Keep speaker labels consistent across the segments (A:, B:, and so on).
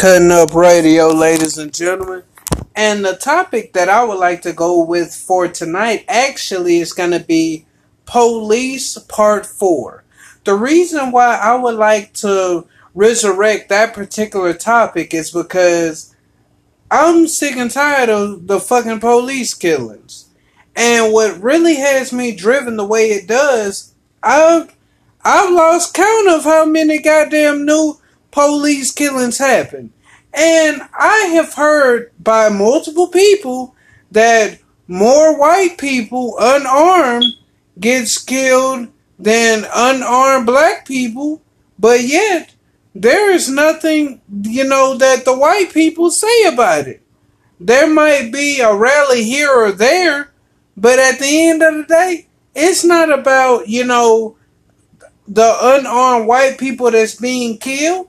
A: Cutting Up Radio, ladies and gentlemen. And the topic that I would like to go with for tonight actually is going to be Police Part 4. The reason why I would like to resurrect that particular topic is because I'm sick and tired of the fucking police killings. And what really has me driven the way it does, I've I've lost count of how many goddamn new police killings happen. And I have heard by multiple people that more white people unarmed gets killed than unarmed black people, but yet there is nothing, you know, that the white people say about it. There might be a rally here or there, but at the end of the day, it's not about, you know, the unarmed white people that's being killed.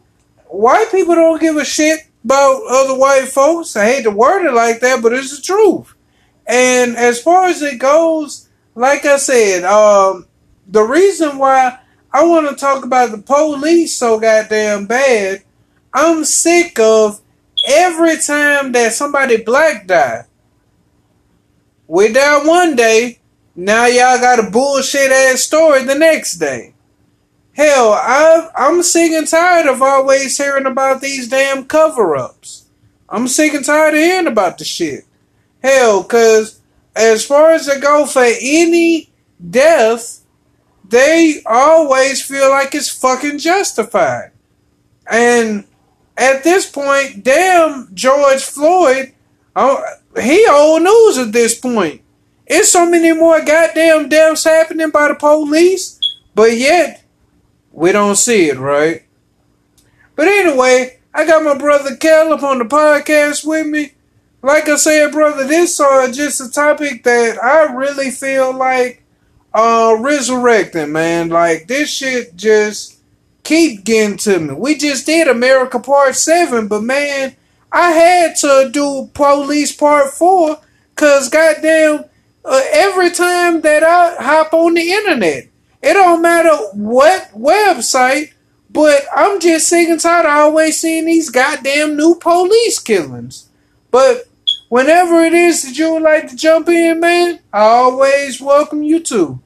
A: White people don't give a shit about other white folks. I hate to word it like that, but it's the truth. And as far as it goes, like I said, um, the reason why I want to talk about the police so goddamn bad, I'm sick of every time that somebody black die. We die one day, now y'all got a bullshit ass story the next day. Hell, I, I'm sick and tired of always hearing about these damn cover ups. I'm sick and tired of hearing about the shit. Hell, cause as far as it go for any death, they always feel like it's fucking justified. And at this point, damn George Floyd, oh, he old news at this point. It's so many more goddamn deaths happening by the police, but yet we don't see it, right? But anyway, I got my brother Caleb on the podcast with me. Like I said, brother, this uh just a topic that I really feel like uh resurrecting, man. Like this shit just keep getting to me. We just did America Part 7, but man, I had to do Police Part 4 cuz goddamn uh, every time that I hop on the internet, it don't matter what website, but I'm just sick and tired of always seeing these goddamn new police killings. But whenever it is that you would like to jump in, man, I always welcome you to.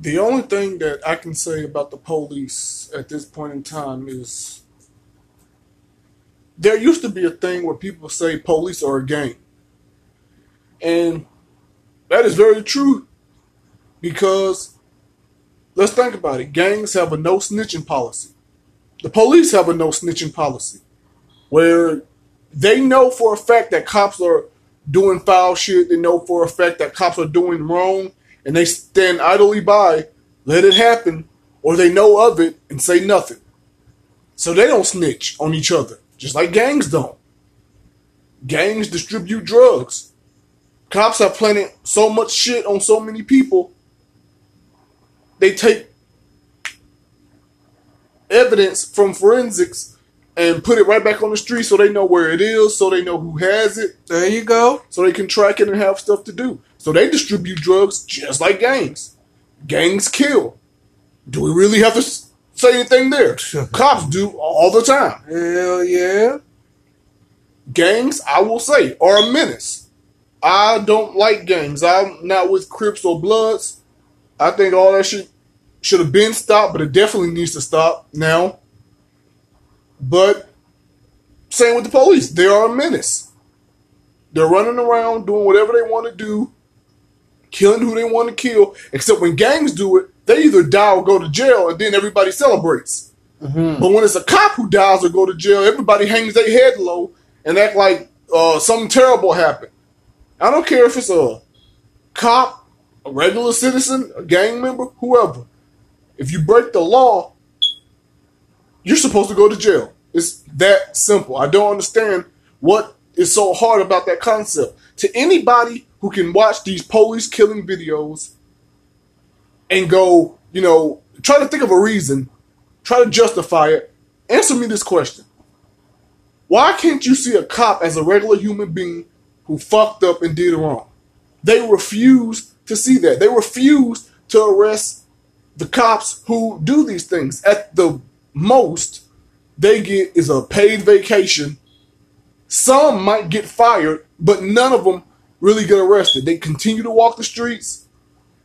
B: The only thing that I can say about the police at this point in time is there used to be a thing where people say police are a gang. And that is very true because let's think about it. Gangs have a no snitching policy. The police have a no snitching policy where they know for a fact that cops are doing foul shit. They know for a fact that cops are doing wrong and they stand idly by, let it happen, or they know of it and say nothing. So they don't snitch on each other, just like gangs don't. Gangs distribute drugs. Cops have planted so much shit on so many people they take evidence from forensics and put it right back on the street so they know where it is, so they know who has it.
A: There you go.
B: So they can track it and have stuff to do. So they distribute drugs just like gangs. Gangs kill. Do we really have to say anything there? Cops do all the time.
A: Hell yeah.
B: Gangs, I will say, are a menace. I don't like gangs. I'm not with Crips or Bloods. I think all that shit should have been stopped, but it definitely needs to stop now. But same with the police. They are a menace. They're running around doing whatever they want to do, killing who they want to kill. Except when gangs do it, they either die or go to jail, and then everybody celebrates. Mm-hmm. But when it's a cop who dies or go to jail, everybody hangs their head low and act like uh, something terrible happened. I don't care if it's a cop a regular citizen, a gang member, whoever, if you break the law, you're supposed to go to jail. It's that simple. I don't understand what is so hard about that concept. To anybody who can watch these police killing videos and go, you know, try to think of a reason, try to justify it, answer me this question. Why can't you see a cop as a regular human being who fucked up and did wrong? They refuse to see that. They refuse to arrest the cops who do these things. At the most, they get is a paid vacation. Some might get fired, but none of them really get arrested. They continue to walk the streets.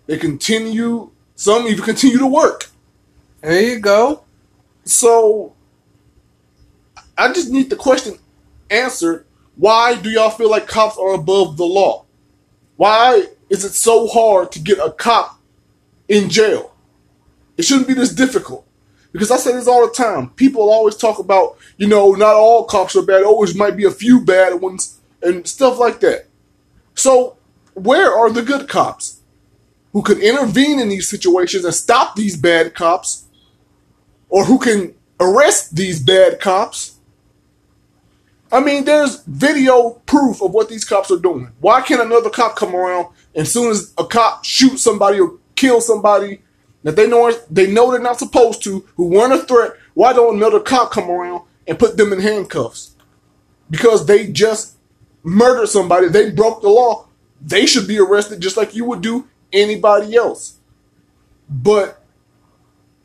B: They continue. Some even continue to work.
A: There you go.
B: So I just need the question answered. Why do y'all feel like cops are above the law? Why is it so hard to get a cop in jail? It shouldn't be this difficult. Because I say this all the time. People always talk about, you know, not all cops are bad. Always might be a few bad ones and stuff like that. So, where are the good cops who can intervene in these situations and stop these bad cops? Or who can arrest these bad cops? I mean, there's video proof of what these cops are doing. Why can't another cop come around as soon as a cop shoots somebody or kills somebody that they know they know they're not supposed to, who weren't a threat, why don't another cop come around and put them in handcuffs? Because they just murdered somebody, they broke the law. They should be arrested just like you would do anybody else. But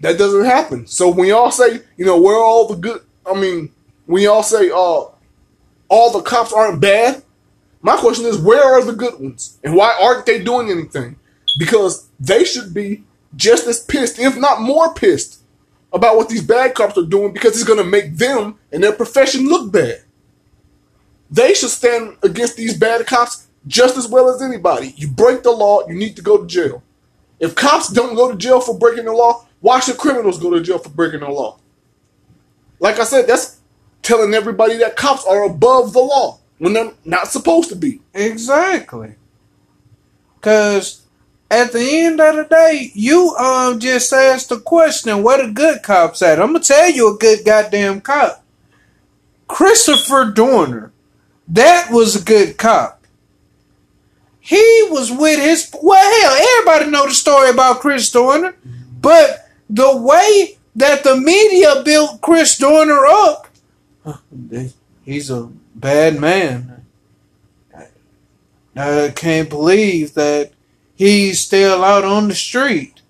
B: that doesn't happen. So when y'all say, you know, where all the good I mean, when y'all say uh all the cops aren't bad, my question is where are the good ones? And why aren't they doing anything? Because they should be just as pissed, if not more pissed, about what these bad cops are doing because it's going to make them and their profession look bad. They should stand against these bad cops just as well as anybody. You break the law, you need to go to jail. If cops don't go to jail for breaking the law, why should criminals go to jail for breaking the law? Like I said, that's telling everybody that cops are above the law when they're not supposed to be.
A: Exactly. Cause at the end of the day, you um just asked the question, where the good cops at? I'm gonna tell you a good goddamn cop. Christopher Dorner. That was a good cop. He was with his well hell, everybody know the story about Chris Dorner. But the way that the media built Chris Dorner up, he's a bad man. I can't believe that he's still out on the street.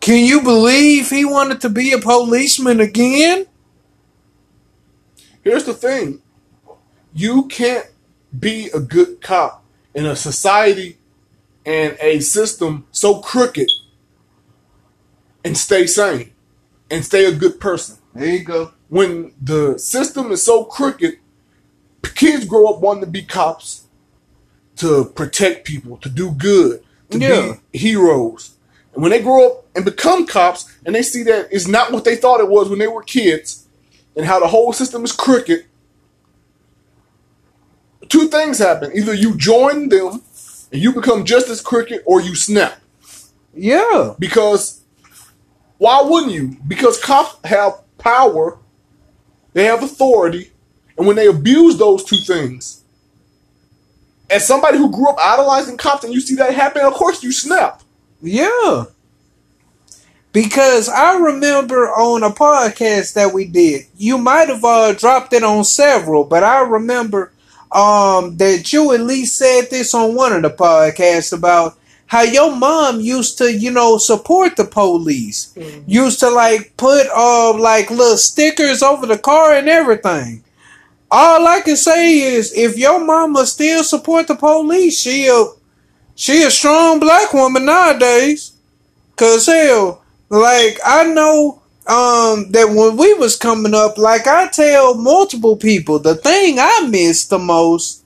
A: Can you believe he wanted to be a policeman again?
B: Here's the thing you can't be a good cop in a society and a system so crooked and stay sane and stay a good person.
A: There you go.
B: When the system is so crooked, kids grow up wanting to be cops, to protect people, to do good, to
A: Yeah.
B: be heroes. And when they grow up and become cops and they see that it's not what they thought it was when they were kids and how the whole system is crooked, two things happen. Either you join them and you become just as crooked or you snap.
A: Yeah.
B: Because why wouldn't you? Because cops have power, they have authority, and when they abuse those two things, as somebody who grew up idolizing cops and you see that happen, of course you snap.
A: Yeah. Because I remember on a podcast that we did, you might have uh, dropped it on several, but I remember um, that you at least said this on one of the podcasts about how your mom used to, you know, support the police. Used to like put uh like little stickers over the car and everything. All I can say is if your mama still support the police, she a she a strong black woman nowadays. Cause hell, like I know um that when we was coming up, like I tell multiple people, the thing I miss the most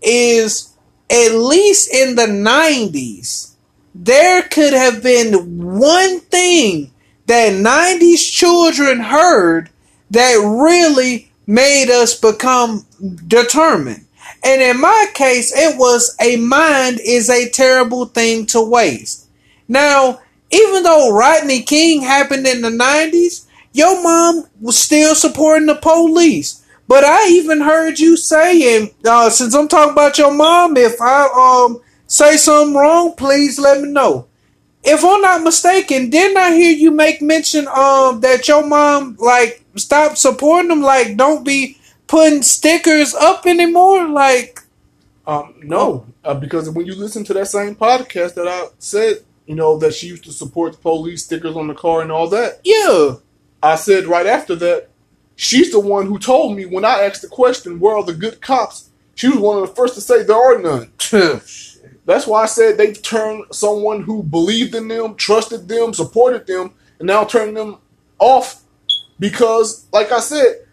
A: is at least in the nineties, there could have been one thing that nineties children heard that really made us become determined. And in my case, it was a mind is a terrible thing to waste. Now, even though Rodney King happened in the 90s, your mom was still supporting the police. But I even heard you saying, uh, since I'm talking about your mom, if I um say something wrong, please let me know. If I'm not mistaken, didn't I hear you make mention um that your mom like stopped supporting them, like don't be putting stickers up anymore? Like
B: Um, no, uh, because when you listen to that same podcast that I said, you know, that she used to support the police stickers on the car and all that,
A: yeah.
B: I said right after that, she's the one who told me when I asked the question, "Where are the good cops?" She was one of the first to say there are none. That's why I said they've turned someone who believed in them, trusted them, supported them, and now turning them off because, like I said,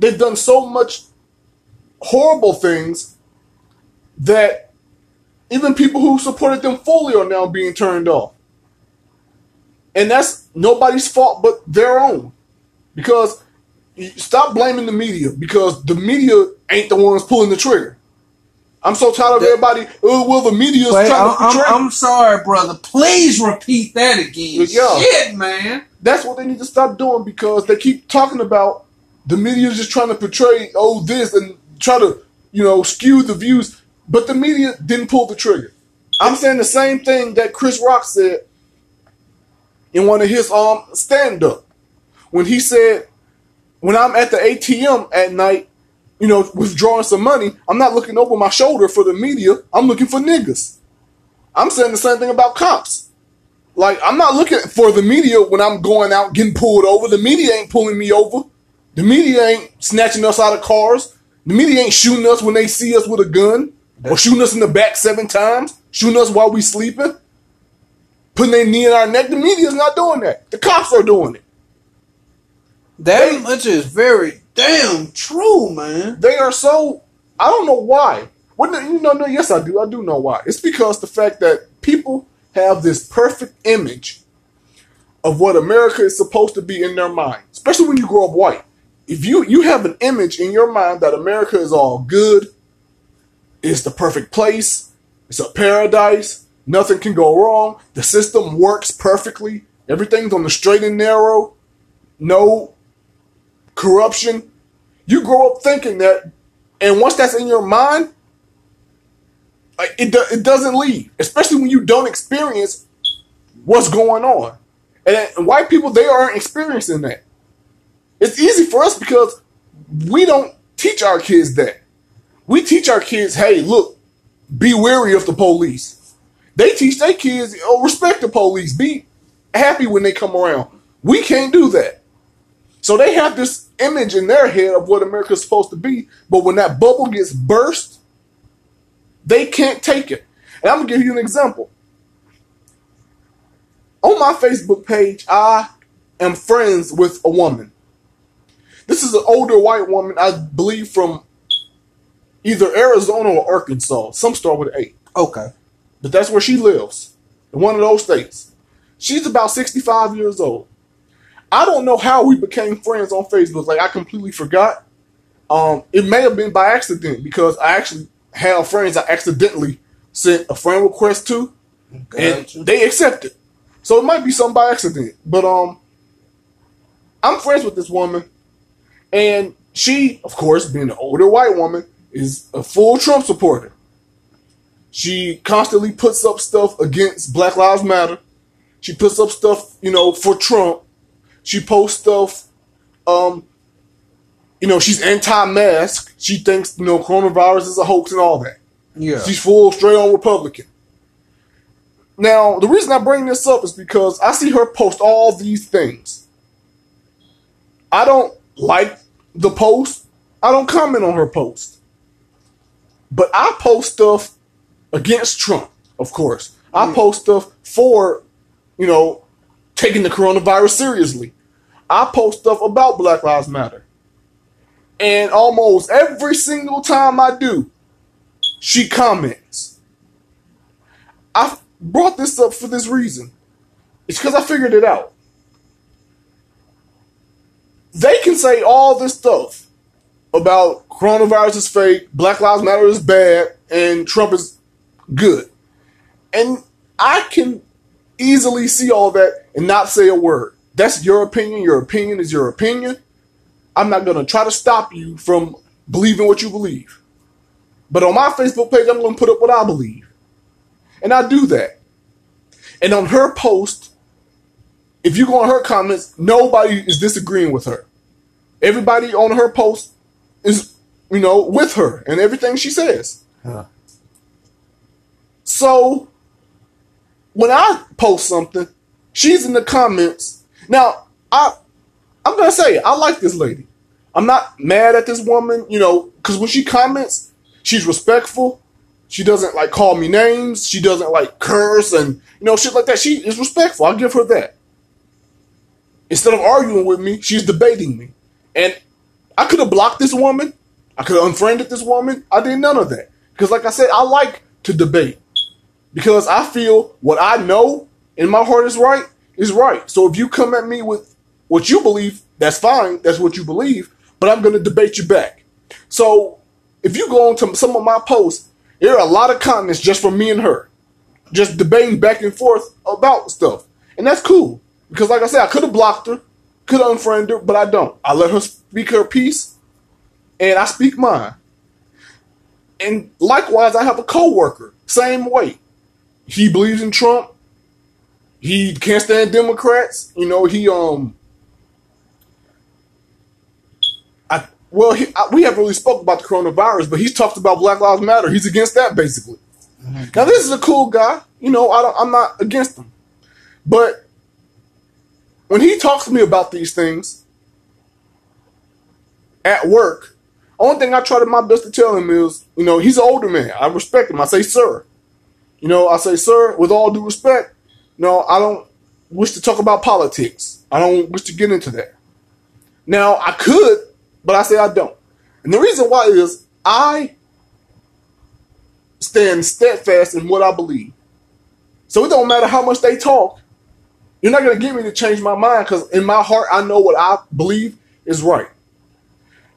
B: they've done so much horrible things that even people who supported them fully are now being turned off. And that's nobody's fault but their own. Because stop blaming the media because the media ain't the ones pulling the trigger. I'm so tired of everybody. Oh, well, the media's trying
A: I'm,
B: to portray.
A: I'm, I'm sorry, brother. Please repeat that again.
B: Yeah.
A: Shit, man.
B: That's what they need to stop doing because they keep talking about the media's just trying to portray oh this and try to you know skew the views, but the media didn't pull the trigger. I'm saying the same thing that Chris Rock said in one of his um stand up when he said when I'm at the ATM at night, you know, withdrawing some money, I'm not looking over my shoulder for the media. I'm looking for niggas. I'm saying the same thing about cops. Like, I'm not looking for the media when I'm going out getting pulled over. The media ain't pulling me over. The media ain't snatching us out of cars. The media ain't shooting us when they see us with a gun or shooting us in the back seven times, shooting us while we sleeping, putting their knee in our neck. The media's not doing that. The cops are doing it.
A: That much is very damn true, man.
B: They are so. I don't know why. What no, you know? No, yes, I do. I do know why. It's because the fact that people have this perfect image of what America is supposed to be in their mind, especially when you grow up white. If you you have an image in your mind that America is all good, it's the perfect place, it's a paradise, nothing can go wrong, the system works perfectly, everything's on the straight and narrow, no corruption. You grow up thinking that, and once that's in your mind, like it it doesn't leave. Especially when you don't experience what's going on, and white people they aren't experiencing that. It's easy for us because we don't teach our kids that. We teach our kids, hey, look, be wary of the police. They teach their kids, oh, respect the police. Be happy when they come around. We can't do that. So they have this image in their head of what America's supposed to be, but when that bubble gets burst, they can't take it. And I'm gonna give you an example. On my Facebook page, I am friends with a woman. This is an older white woman, I believe from either Arizona or Arkansas. Some start with eight
A: Okay.
B: but that's where she lives in one of those states. She's about 65 years old. I don't know how we became friends on Facebook. Like I completely forgot. Um, it may have been by accident because I actually have friends I accidentally sent a friend request to, and they accepted. So it might be something by accident. But um, I'm friends with this woman, and she, of course, being an older white woman, is a full Trump supporter. She constantly puts up stuff against Black Lives Matter. She puts up stuff, you know, for Trump. She posts stuff, um, you know, she's anti-mask. She thinks, you know, coronavirus is a hoax and all that.
A: Yeah.
B: She's full straight on Republican. Now, the reason I bring this up is because I see her post all these things. I don't like the post. I don't comment on her post. But I post stuff against Trump, of course. I post stuff for, you know, taking the coronavirus seriously. I post stuff about Black Lives Matter. And almost every single time I do, she comments. I brought this up for this reason. It's because I figured it out. They can say all this stuff about coronavirus is fake, Black Lives Matter is bad, and Trump is good. And I can easily see all that and not say a word. That's your opinion. Your opinion is your opinion. I'm not going to try to stop you from believing what you believe. But on my Facebook page, I'm going to put up what I believe. And I do that. And on her post, if you go on her comments, nobody is disagreeing with her. Everybody on her post is, you know, with her and everything she says.
A: Huh.
B: So when I post something, she's in the comments. Now, I I'm gonna say I like this lady. I'm not mad at this woman, you know, because when she comments, she's respectful. She doesn't like call me names. She doesn't like curse and you know shit like that. She is respectful. I'll give her that. Instead of arguing with me, she's debating me. And I could have blocked this woman. I could have unfriended this woman. I did none of that. Because like I said, I like to debate. Because I feel what I know in my heart is right is right. So if you come at me with what you believe, that's fine. That's what you believe. But I'm going to debate you back. So if you go on to some of my posts, there are a lot of comments just from me and her, just debating back and forth about stuff. And that's cool. Because like I said, I could have blocked her, could have unfriended her, but I don't. I let her speak her piece, and I speak mine. And likewise, I have a coworker, same way. He believes in Trump. He can't stand Democrats. You know, he um. I well, he, I, we haven't really spoke about the coronavirus, but he's talked about Black Lives Matter. He's against that basically. Mm-hmm. Now, this is a cool guy. You know, I don't, I'm not against him, but when he talks to me about these things at work, only thing I try to my best to tell him is, you know, he's an older man. I respect him. I say, sir. You know, I say, sir, with all due respect, no, I don't wish to talk about politics. I don't wish to get into that. Now, I could, but I say I don't. And the reason why is I stand steadfast in what I believe. So it don't matter how much they talk. You're not going to get me to change my mind because in my heart, I know what I believe is right.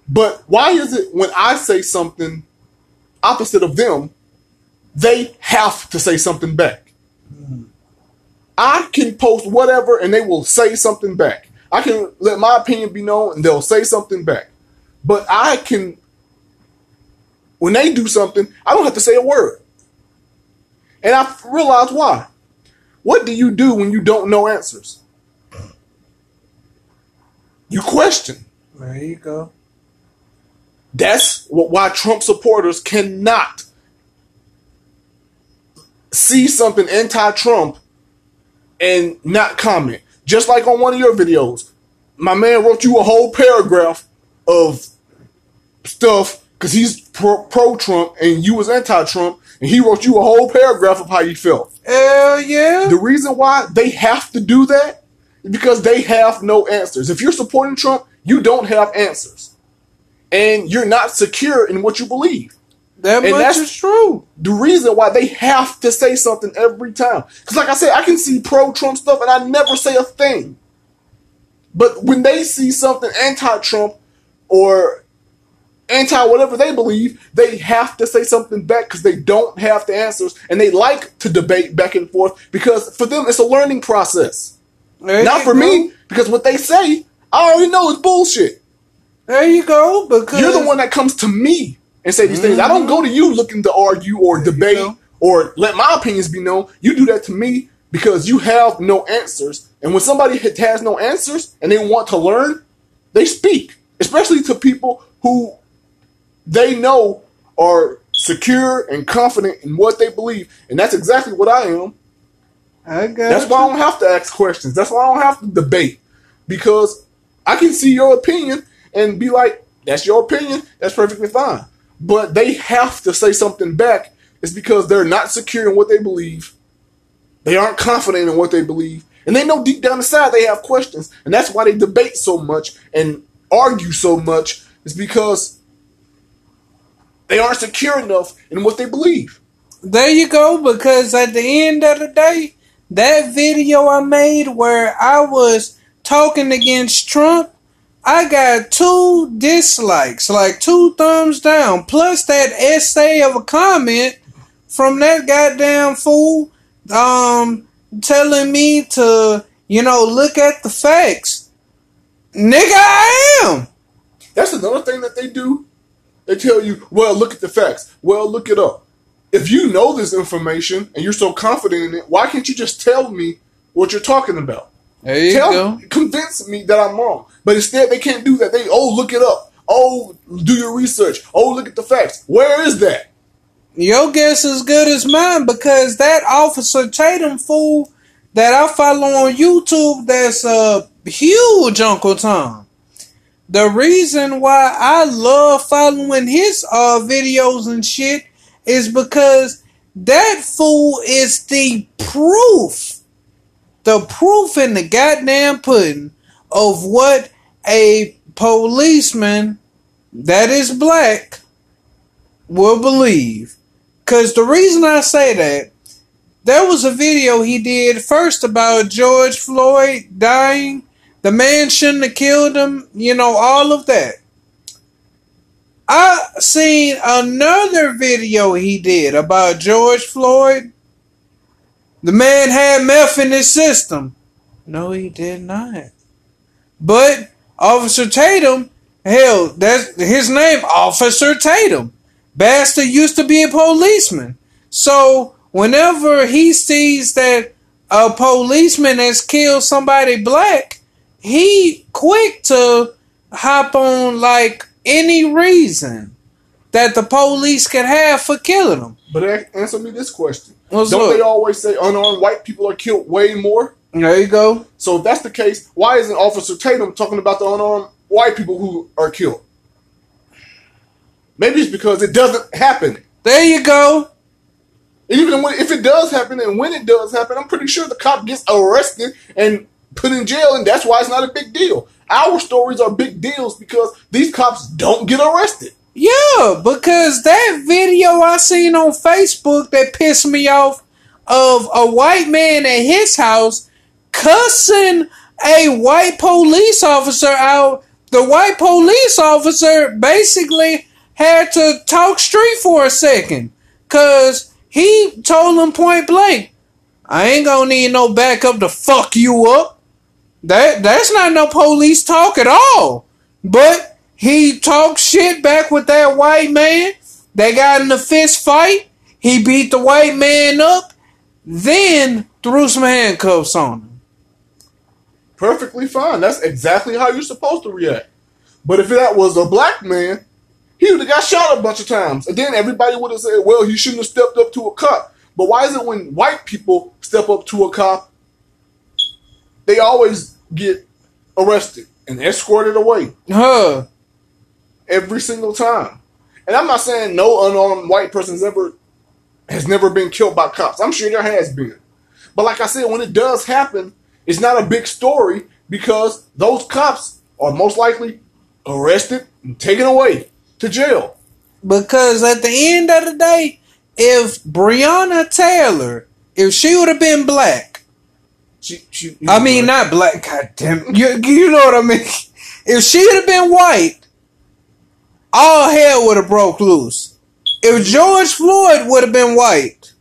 B: But why is it when I say something opposite of them, they have to say something back? I can post whatever and they will say something back. I can let my opinion be known and they'll say something back. But I can, when they do something, I don't have to say a word. And I realize why. What do you do when you don't know answers? You question.
A: There you go.
B: That's what, why Trump supporters cannot see something anti-Trump and not comment. Just like on one of your videos, my man wrote you a whole paragraph of stuff because he's pro, pro Trump and you was anti Trump, and he wrote you a whole paragraph of how you felt.
A: Hell yeah.
B: The reason why they have to do that is because they have no answers. If you're supporting Trump, you don't have answers. And you're not secure in what you believe.
A: That and much that's is true.
B: The reason why they have to say something every time. Because, like I said, I can see pro Trump stuff and I never say a thing. But when they see something anti Trump or anti whatever they believe, they have to say something back because they don't have the answers and they like to debate back and forth because for them it's a learning process. There Not for go. me because what they say, I already know is bullshit.
A: There you go. Because
B: you're the one that comes to me and say these mm-hmm. things. I don't go to you looking to argue or debate or let my opinions be known. You do that to me because you have no answers. And when somebody has no answers and they want to learn, they speak, especially to people who they know are secure and confident in what they believe. And that's exactly what I am.
A: I got
B: That's why I don't have to ask questions. That's why I don't have to debate. Because I can see your opinion and be like, that's your opinion. That's perfectly fine. But they have to say something back. It's because they're not secure in what they believe. They aren't confident in what they believe. And they know deep down inside they have questions. And that's why they debate so much and argue so much. Is because they aren't secure enough in what they believe.
A: There you go, because at the end of the day, that video I made where I was talking against Trump, I got two dislikes, like two thumbs down, plus that essay of a comment from that goddamn fool um telling me to, you know, look at the facts. Nigga, I am.
B: That's another thing that they do they tell you, well, look at the facts. Well, look it up. If you know this information and you're so confident in it, why can't you just tell me what you're talking about?
A: There you tell, go.
B: Convince me that I'm wrong. But instead, they can't do that. They, oh, look it up. Oh, do your research. Oh, look at the facts. Where is that?
A: Your guess is good as mine because that Officer Tatum fool that I follow on YouTube, that's a huge Uncle Tom. the reason why I love following his uh videos and shit is because that fool is the proof, the proof in the goddamn pudding of what a policeman that is black will believe. Cause the reason I say that, there was a video he did first about George Floyd dying. The man shouldn't have killed him, you know, all of that. I seen another video he did about George Floyd. The man had meth in his system. No, he did not. But Officer Tatum, hell, that's his name, Officer Tatum. Bastard used to be a policeman. So whenever he sees that a policeman has killed somebody black, he quick to hop on like any reason that the police could have for killing them.
B: But answer me this question:
A: What's
B: Don't
A: up?
B: they always say unarmed white people are killed way more?
A: There you go.
B: So if that's the case, why isn't Officer Tatum talking about the unarmed white people who are killed? Maybe it's because it doesn't happen.
A: There you go.
B: And even when, if it does happen, and when it does happen, I'm pretty sure the cop gets arrested and put in jail, and that's why it's not a big deal. Our stories are big deals because these cops don't get arrested.
A: Yeah, because that video I seen on Facebook that pissed me off of a white man at his house cussing a white police officer out. The white police officer basically had to talk street for a second because he told him point blank, I ain't gonna need no backup to fuck you up. That that's not no police talk at all. But he talked shit back with that white man. They got in a fist fight. He beat the white man up, then threw some handcuffs on him.
B: Perfectly fine. That's exactly how you're supposed to react. But if that was a black man, he would have got shot a bunch of times. And then everybody would have said, well, he shouldn't have stepped up to a cop. But why is it when white people step up to a cop, they always get arrested and escorted away
A: Huh.
B: Every single time? And I'm not saying no unarmed white person's ever has never been killed by cops. I'm sure there has been. But like I said, when it does happen, it's not a big story because those cops are most likely arrested and taken away to jail.
A: Because at the end of the day, if Breonna Taylor, if she would have been black,
B: She, she,
A: I mean not black, god damn it, you, you know what I mean? If she would have been white, all hell would have broke loose. If George Floyd would have been white,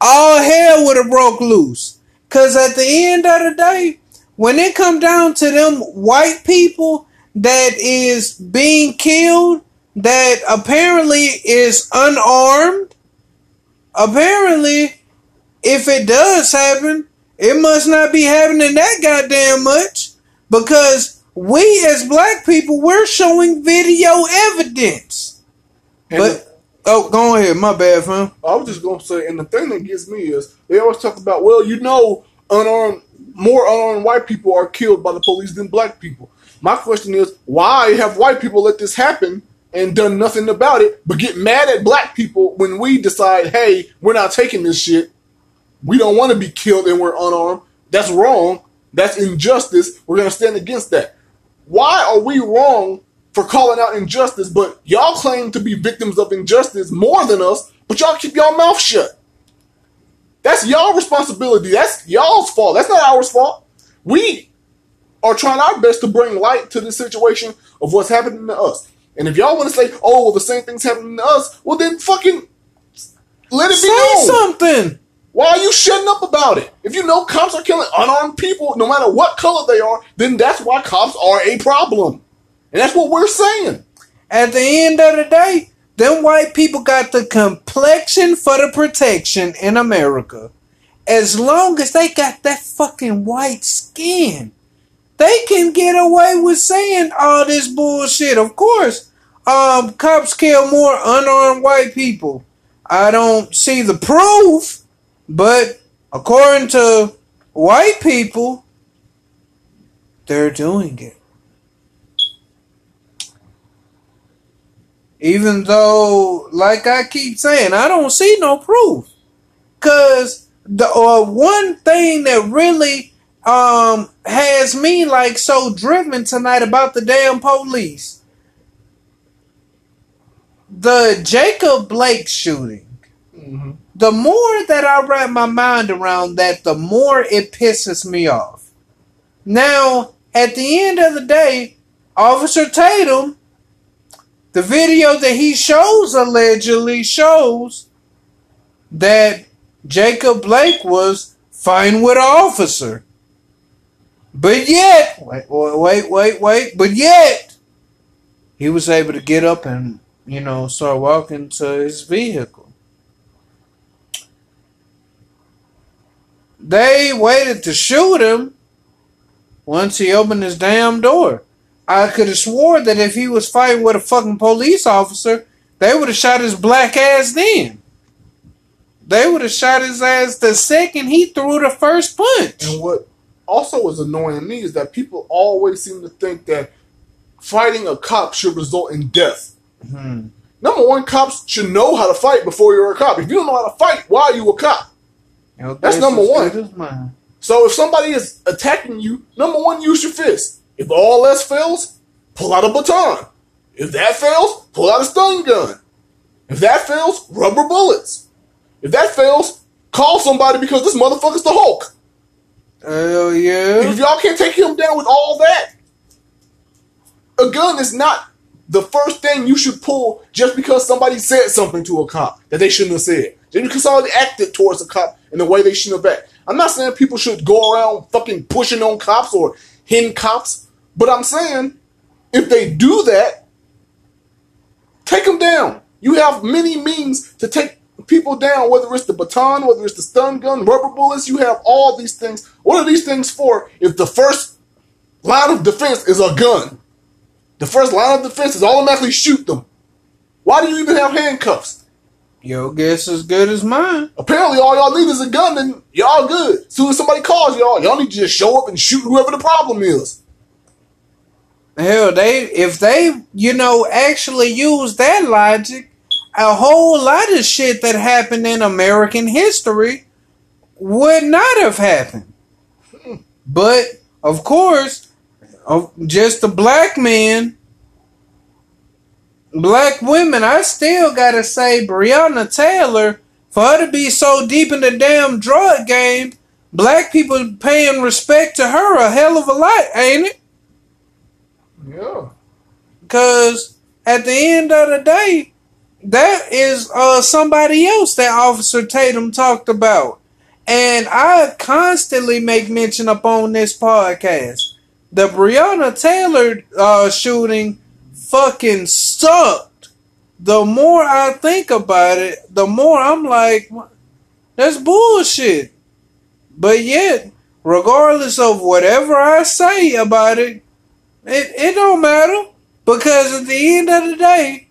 A: all hell would have broke loose. Cause at the end of the day, when it come down to them white people that is being killed, that apparently is unarmed, apparently, if it does happen, it must not be happening that goddamn much because we as black people we're showing video evidence.
B: And
A: But oh, go ahead, my bad, fam.
B: I was just gonna say, and the thing that gets me is they always talk about, well, you know, unarmed, more unarmed white people are killed by the police than black people. My question is, why have white people let this happen and done nothing about it, but get mad at black people when we decide, hey, we're not taking this shit. We don't want to be killed and we're unarmed. That's wrong. That's injustice. We're gonna stand against that. Why are we wrong for calling out injustice, but y'all claim to be victims of injustice more than us, but y'all keep y'all mouth shut? That's y'all responsibility. That's y'all's fault. That's not ours fault. We are trying our best to bring light to the situation of what's happening to us. And if y'all want to say, "Oh, well, the same thing's happening to us," well, then fucking let it be
A: Say
B: known.
A: something.
B: Why are you shutting up about it? If you know cops are killing unarmed people, no matter what color they are, then that's why cops are a problem. And that's what we're saying.
A: At the end of the day, them white people got the complexion for the protection in America. As long as they got that fucking white skin, they can get away with saying all this bullshit. Of course, um, cops kill more unarmed white people. I don't see the proof, but according to white people, they're doing it. Even though, like I keep saying, I don't see no proof. Cause the uh, one thing that really um has me like so driven tonight about the damn police. The Jacob Blake shooting.
B: Mm-hmm.
A: The more that I wrap my mind around that, the more it pisses me off. Now, at the end of the day, Officer Tatum, the video that he shows allegedly shows that Jacob Blake was fine with an officer. But yet, wait, wait, wait, wait, but yet, he was able to get up and, you know, start walking to his vehicle. They waited to shoot him once he opened his damn door. I could have swore that if he was fighting with a fucking police officer, they would have shot his black ass then. They would have shot his ass the second he threw the first punch.
B: And what also is annoying me is that people always seem to think that fighting a cop should result in death.
A: Hmm.
B: Number one, cops should know how to fight before you're a cop. If you don't know how to fight, why are you a cop? That's number one.
A: good as mine.
B: So if somebody is attacking you, number one, use your fist. If all else fails, pull out a baton. If that fails, pull out a stun gun. If that fails, rubber bullets. If that fails, call somebody because this motherfucker's the Hulk.
A: Hell yeah.
B: If y'all can't take him down with all that, a gun is not the first thing you should pull just because somebody said something to a cop that they shouldn't have said. Just because somebody acted towards a cop in the way they shouldn't have acted. I'm not saying people should go around fucking pushing on cops or hitting cops, but I'm saying if they do that, take them down. You have many means to take people down, whether it's the baton, whether it's the stun gun, rubber bullets, you have all these things. What are these things for if the first line of defense is a gun? The first line of defense is automatically shoot them. Why do you even have handcuffs?
A: Your guess as good as mine.
B: Apparently, all y'all need is a gun, and y'all good. As soon as somebody calls y'all, y'all need to just show up and shoot whoever the problem is.
A: Hell, they if they you know actually use that logic, a whole lot of shit that happened in American history would not have happened. Hmm. But of course, of just a black man, black women. I still gotta say, Breonna Taylor, for her to be so deep in the damn drug game, black people paying respect to her a hell of a lot, ain't it?
B: Yeah.
A: Cause at the end of the day, that is uh somebody else that Officer Tatum talked about. And I constantly make mention up on this podcast. The Breonna Taylor uh shooting fucking sucked. The more I think about it, the more I'm like, that's bullshit. But yet, regardless of whatever I say about it, it, it don't matter. Because at the end of the day,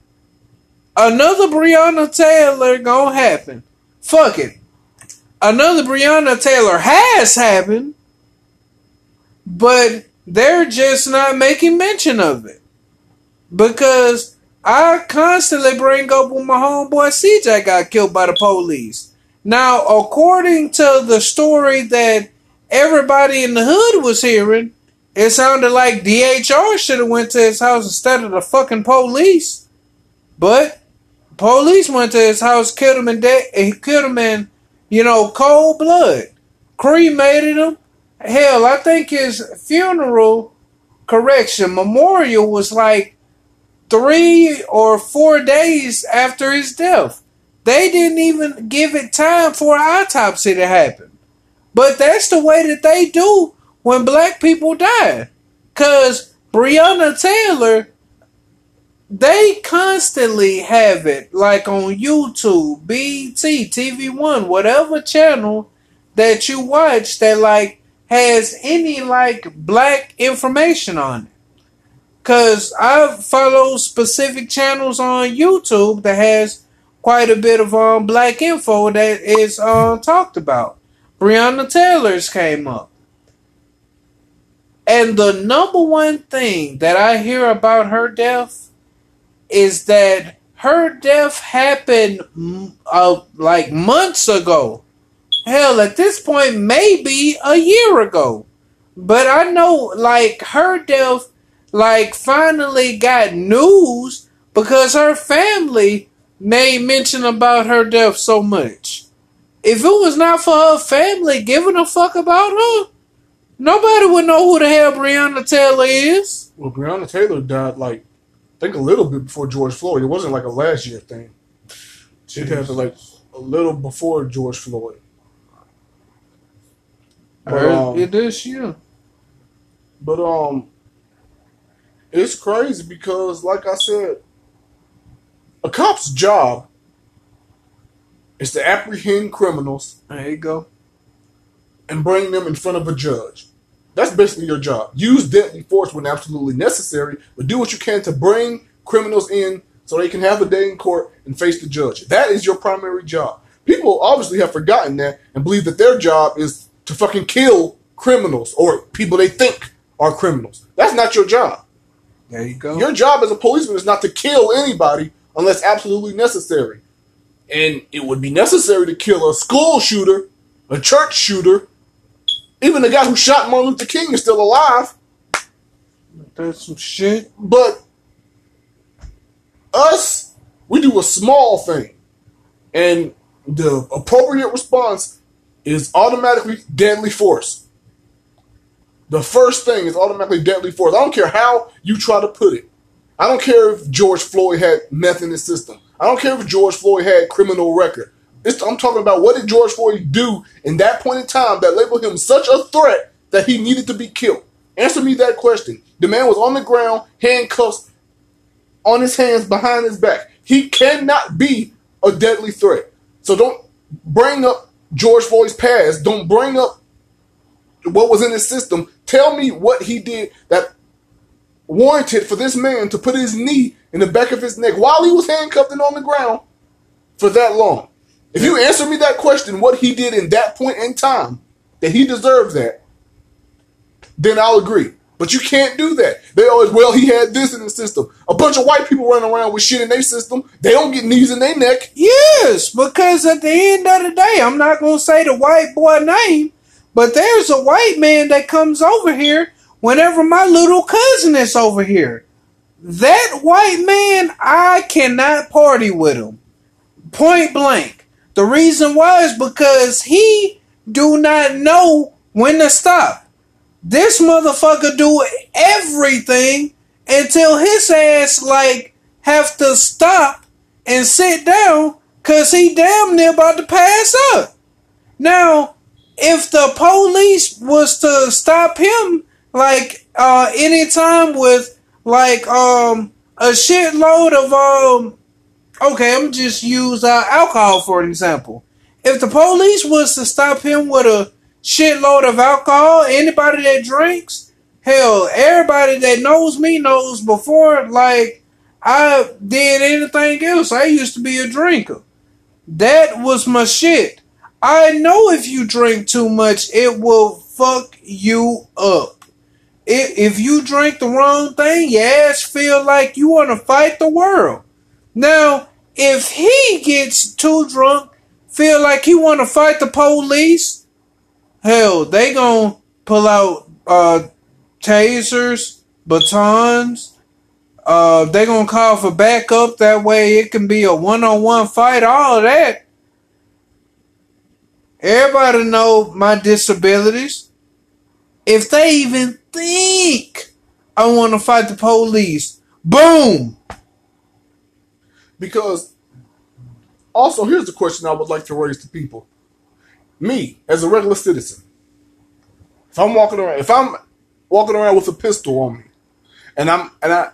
A: another Breonna Taylor gonna happen. Fuck it. Another Breonna Taylor has happened, but they're just not making mention of it. Because I constantly bring up when my homeboy CJ got killed by the police. Now, according to the story that everybody in the hood was hearing, it sounded like DHR should have went to his house instead of the fucking police. But police went to his house, killed him in de- eh, he killed him in, you know, cold blood. Cremated him. Hell, I think his funeral correction memorial was like three or four days after his death. They didn't even give it time for an autopsy to happen. But that's the way that they do when black people die. Cause Breonna Taylor, they constantly have it like on YouTube, BET, TV One, whatever channel that you watch that like has any like black information on it. Cause I follow specific channels on YouTube that has quite a bit of um black info that is uh, talked about. Breonna Taylor's came up. And the number one thing that I hear about her death is that her death happened uh, like months ago. Hell, at this point, maybe a year ago. But I know, like, her death, like, finally got news because her family made mention about her death so much. If it was not for her family giving a fuck about her, nobody would know who the hell Breonna Taylor is.
B: Well, Breonna Taylor died like I think a little bit before George Floyd. It wasn't like a last year thing. She happened like a little before George Floyd. But, um,
A: it is you.
B: But um, it's crazy because, like I said, a cop's job is to apprehend criminals
A: There you go.
B: and bring them in front of a judge. That's basically your job. Use deadly force when absolutely necessary, but do what you can to bring criminals in so they can have a day in court and face the judge. That is your primary job. People obviously have forgotten that and believe that their job is to fucking kill criminals or people they think are criminals. That's not your job.
A: There you go.
B: Your job as a policeman is not to kill anybody unless absolutely necessary. And it would be necessary to kill a school shooter, a church shooter, even the guy who shot Martin Luther King is still alive.
A: That's some shit.
B: But us, we do a small thing. And the appropriate response is automatically deadly force. The first thing is automatically deadly force. I don't care how you try to put it. I don't care if George Floyd had meth in his system. I don't care if George Floyd had criminal record. It's, I'm talking about what did George Floyd do in that point in time that labeled him such a threat that he needed to be killed. Answer me that question. The man was on the ground, handcuffs on his hands behind his back. He cannot be a deadly threat. So don't bring up George Floyd's past. Don't bring up what was in his system. Tell me what he did that warranted for this man to put his knee in the back of his neck while he was handcuffed and on the ground for that long. If you answer me that question, what he did in that point in time, that he deserved that, then I'll agree. But you can't do that. They always, well, he had this in the system. A bunch of white people running around with shit in their system. They don't get knees in their neck.
A: Yes, because at the end of the day, I'm not gonna say the white boy name, but there's a white man that comes over here whenever my little cousin is over here. That white man, I cannot party with him. Point blank. The reason why is because he do not know when to stop. This motherfucker do everything until his ass like have to stop and sit down cause he damn near about to pass up. Now, if the police was to stop him like uh anytime with like um a shitload of um okay, I'm just use uh, alcohol for an example. If the police was to stop him with a shitload of alcohol, anybody that drinks, hell, everybody that knows me knows before like I did anything else. I used to be a drinker. That was my shit. I know if you drink too much, it will fuck you up. If you drink the wrong thing, your ass feel like you want to fight the world. Now, if he gets too drunk, feel like he want to fight the police, hell, they gonna pull out uh, tasers, batons. Uh, they gonna call for backup. That way, it can be a one-on-one fight. All that. Everybody know my disabilities. If they even think I want to fight the police, boom.
B: Because also here's the question I would like to raise to people. Me, as a regular citizen, if I'm walking around if I'm walking around with a pistol on me and I'm and I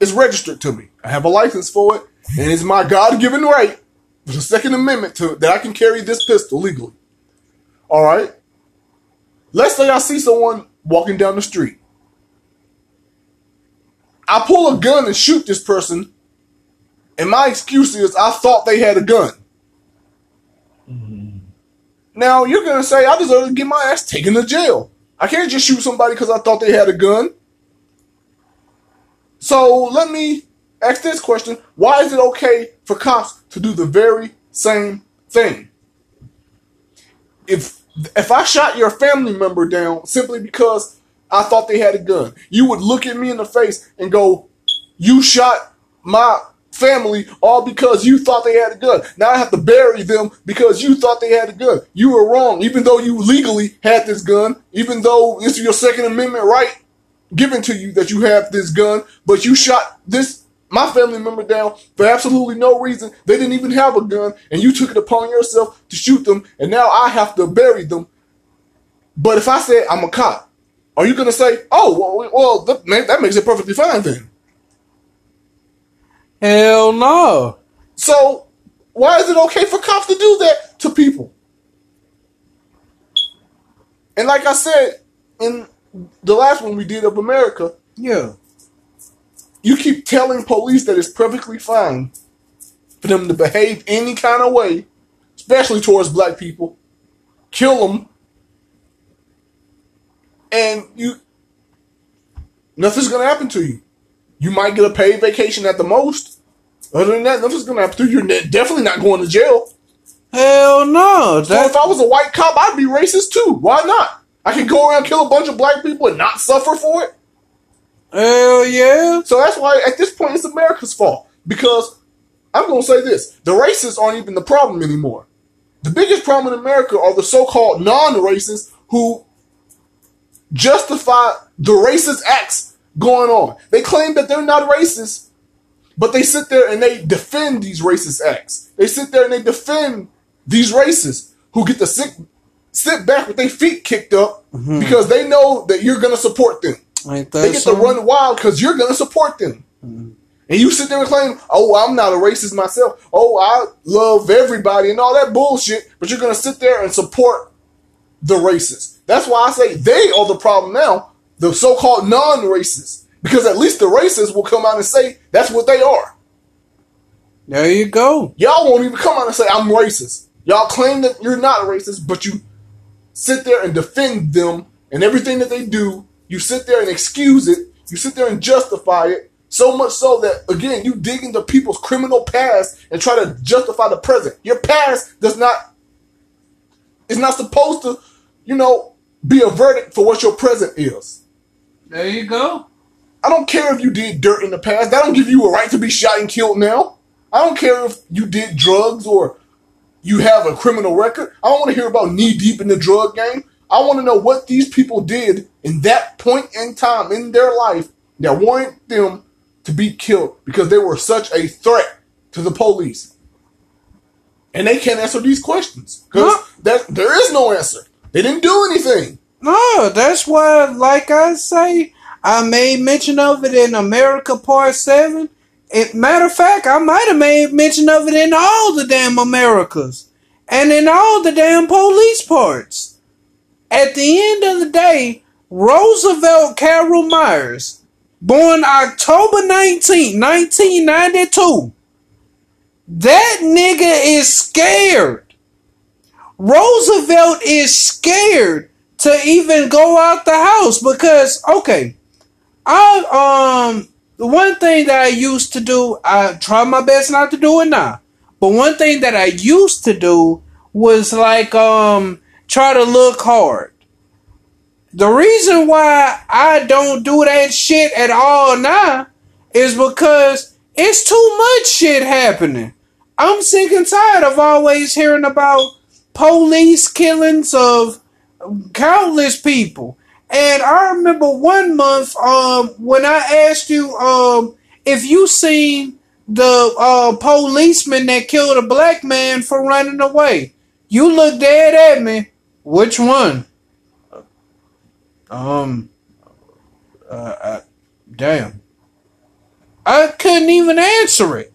B: it's registered to me. I have a license for it, and it's my God given right for the Second Amendment to that I can carry this pistol legally. Alright? Let's say I see someone walking down the street. I pull a gun and shoot this person and my excuse is I thought they had a gun. Now you're gonna say I deserve to get my ass taken to jail. I can't just shoot somebody because I thought they had a gun. So let me ask this question: Why is it okay for cops to do the very same thing? If if I shot your family member down simply because I thought they had a gun, you would look at me in the face and go, "You shot my family all because you thought they had a gun. Now I have to bury them because you thought they had a gun. You were wrong, even though you legally had this gun, even though it's your Second Amendment right given to you that you have this gun, but you shot this my family member down for absolutely no reason. They didn't even have a gun, and you took it upon yourself to shoot them, and now I have to bury them. But if I said I'm a cop, are you gonna say, "Oh, well, well that, that makes it perfectly fine then"?
A: Hell no.
B: So why is it okay for cops to do that to people? And like I said in the last one we did of America,
A: Yeah.
B: You keep telling police that it's perfectly fine for them to behave any kind of way, especially towards black people, kill them, and you nothing's gonna happen to you. You might get a paid vacation at the most. Other than that, nothing's gonna happen to you. You're definitely not going to jail.
A: Hell no.
B: So if I was a white cop, I'd be racist too. Why not? I can go around kill a bunch of black people and not suffer for it.
A: Hell yeah.
B: So that's why at this point it's America's fault. Because I'm gonna say this: the racists aren't even the problem anymore. The biggest problem in America are the so-called non-racists who justify the racist acts going on. They claim that they're not racist, but they sit there and they defend these racist acts. They sit there and they defend these racists who get to sit sit back with their feet kicked up mm-hmm. because they know that you're gonna support them.
A: Ain't
B: They get to run wild because you're gonna support them. And you sit there and claim, "Oh, I'm not a racist myself. Oh, I love everybody and all that bullshit," but you're gonna sit there and support the racists. That's why I say they are the problem now, the so-called non-racists, because at least the racists will come out and say that's what they are.
A: There you go.
B: Y'all won't even come out and say I'm racist. Y'all claim that you're not a racist, but you sit there and defend them and everything that they do. You sit there and excuse it. You sit there and justify it. So much so that again, you dig into people's criminal past and try to justify the present. Your past does not is not supposed to, you know, be a verdict for what your present is.
A: There you go.
B: I don't care if you did dirt in the past. That don't give you a right to be shot and killed now. I don't care if you did drugs or you have a criminal record. I don't want to hear about knee deep in the drug game. I want to know what these people did in that point in time in their life that warranted them to be killed because they were such a threat to the police. And they can't answer these questions because
A: No.
B: there is no answer. They didn't do anything.
A: No, that's why, like I say, I made mention of it in America Part 7. It, matter of fact, I might have made mention of it in all the damn Americas. And in all the damn police parts. At the end of the day, Roosevelt Carol Myers, born October 19, 1992, that nigga is scared. Roosevelt is scared to even go out the house because okay, I um the one thing that I used to do, I try my best not to do it now. But one thing that I used to do was like um try to look hard. The reason why I don't do that shit at all now is because it's too much shit happening. I'm sick and tired of always hearing about police killings of countless people. And I remember one month um when I asked you um if you seen the uh policeman that killed a black man for running away. You looked dead at me. Which one? Um uh, uh damn. I couldn't even answer it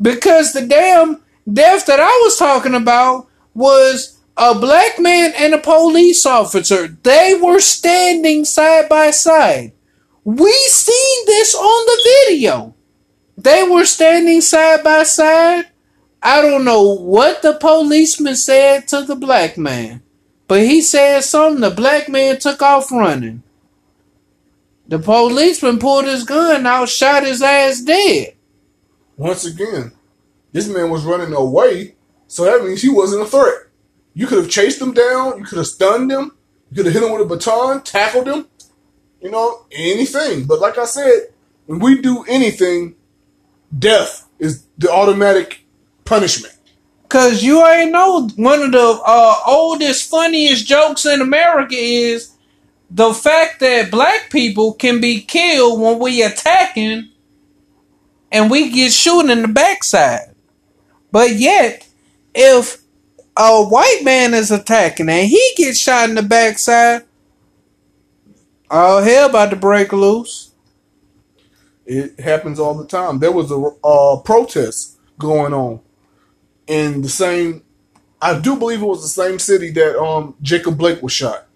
A: because the damn death that I was talking about was a black man and a police officer. They were standing side by side. We seen this on the video. They were standing side by side. I don't know what the policeman said to the black man, but he said something. The black man took off running. The policeman pulled his gun and out, shot his ass dead.
B: once again, this man was running away, so that means he wasn't a threat. You could have chased him down, you could have stunned him, you could have hit him with a baton, tackled him, you know, anything. But like I said, when we do anything, death is the automatic punishment.
A: Cause you already know one of the uh, oldest, funniest jokes in America is the fact that black people can be killed when we attacking and we get shooting in the backside. But yet, if a white man is attacking and he gets shot in the backside, all hell about to break loose.
B: It happens all the time. There was a uh, protest going on in the same. I do believe it was the same city that um, Jacob Blake was shot.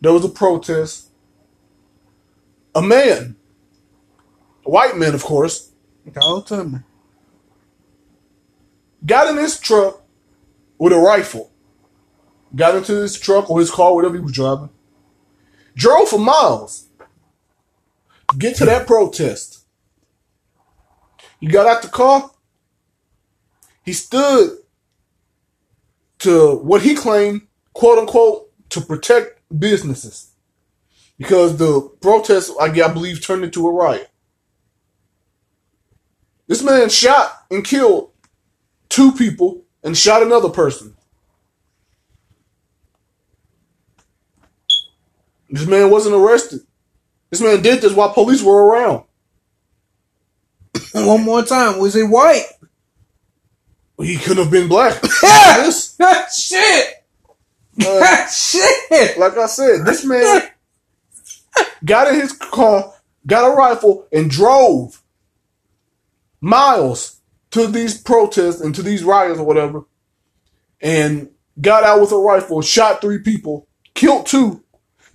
B: There was a protest. A man, a white man, of course, got in his truck with a rifle. Got into his truck or his car, whatever he was driving. Drove for miles. to Get to that protest. He got out the car. He stood to what he claimed, quote unquote, to protect businesses. Because the protest, I believe, turned into a riot. This man shot and killed two people and shot another person. This man wasn't arrested. This man did this while police were around.
A: One more time. Was he white?
B: He couldn't have been black.
A: Yeah. Shit.
B: uh,
A: Shit.
B: like I said, this man got in his car, got a rifle, and drove miles to these protests and to these riots or whatever, and got out with a rifle, shot three people, killed two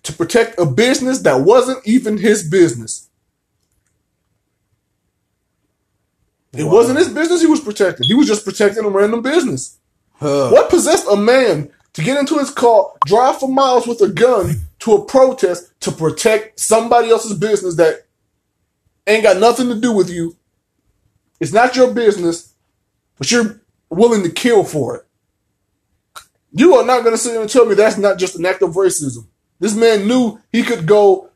B: to protect a business that wasn't even his business. It
A: Wow.
B: wasn't his business he was protecting. He was just protecting a random business.
A: Huh.
B: What possessed a man to get into his car, drive for miles with a gun to a protest to protect somebody else's business that ain't got nothing to do with you? It's not your business, but you're willing to kill for it. You are not going to sit here and tell me that's not just an act of racism. This man knew he could go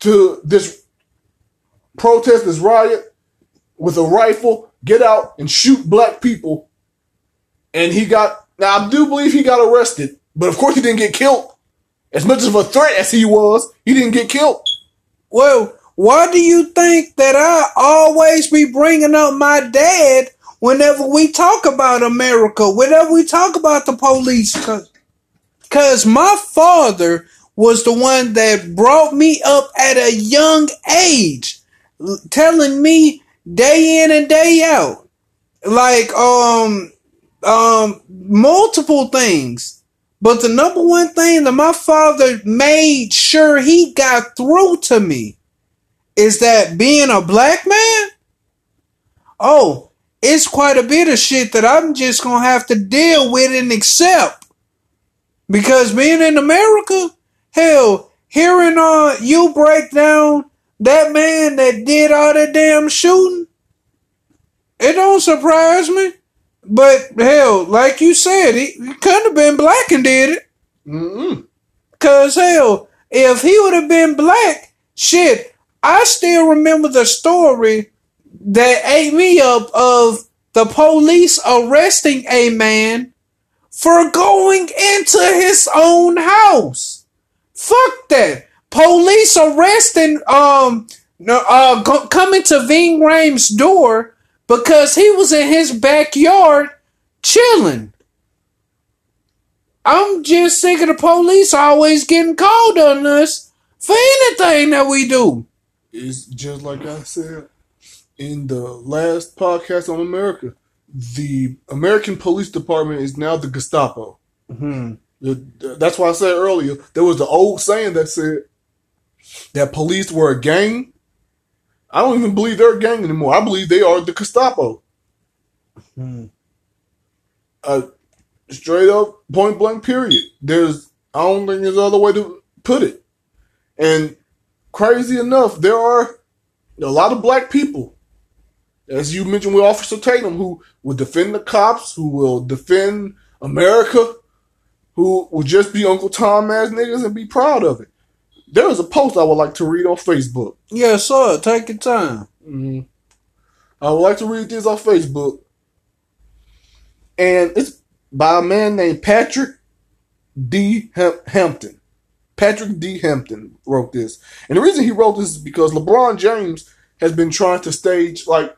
B: to this protest, this riot, with a rifle, get out and shoot black people and he got now I do believe he got arrested, but of course he didn't get killed. As much of a threat as he was, he didn't get killed.
A: Well, why do you think that I always be bringing up my dad whenever we talk about America, whenever we talk about the police? Because my father was the one that brought me up at a young age, telling me day in and day out, like um um multiple things. But the number one thing that my father made sure he got through to me is that being a black man, oh, it's quite a bit of shit that I'm just gonna have to deal with and accept. Because being in America, hell, hearing uh you break down that man that did all that damn shooting, it don't surprise me. But hell, like you said, he, he couldn't have been black and did it.
B: Mm-mm.
A: Cause hell, if he would have been black, shit, I still remember the story that ate me up of the police arresting a man for going into his own house. Fuck that. Police arresting um uh go, coming to Ving Rhames' door because he was in his backyard chilling. I'm just sick of the police always getting called on us for anything that we do.
B: It's just like I said in the last podcast on America. The American Police Department is now the Gestapo.
A: Hmm.
B: That's why I said earlier there was the old saying that said that police were a gang. I don't even believe they're a gang anymore. I believe they are the Gestapo.
A: Hmm.
B: uh, straight up, point blank, period. There's, I don't think there's other way to put it. And crazy enough, there are a lot of black people As you mentioned with Officer Tatum, who will defend the cops, who will defend America, who will just be Uncle Tom ass niggas and be proud of it. There is a post I would like to read on Facebook.
A: Yes, sir. Take your time.
B: Mm-hmm. I would like to read this on Facebook. And it's by a man named Patrick D. Hampton. Patrick D. Hampton wrote this. And the reason he wrote this is because LeBron James has been trying to stage, like,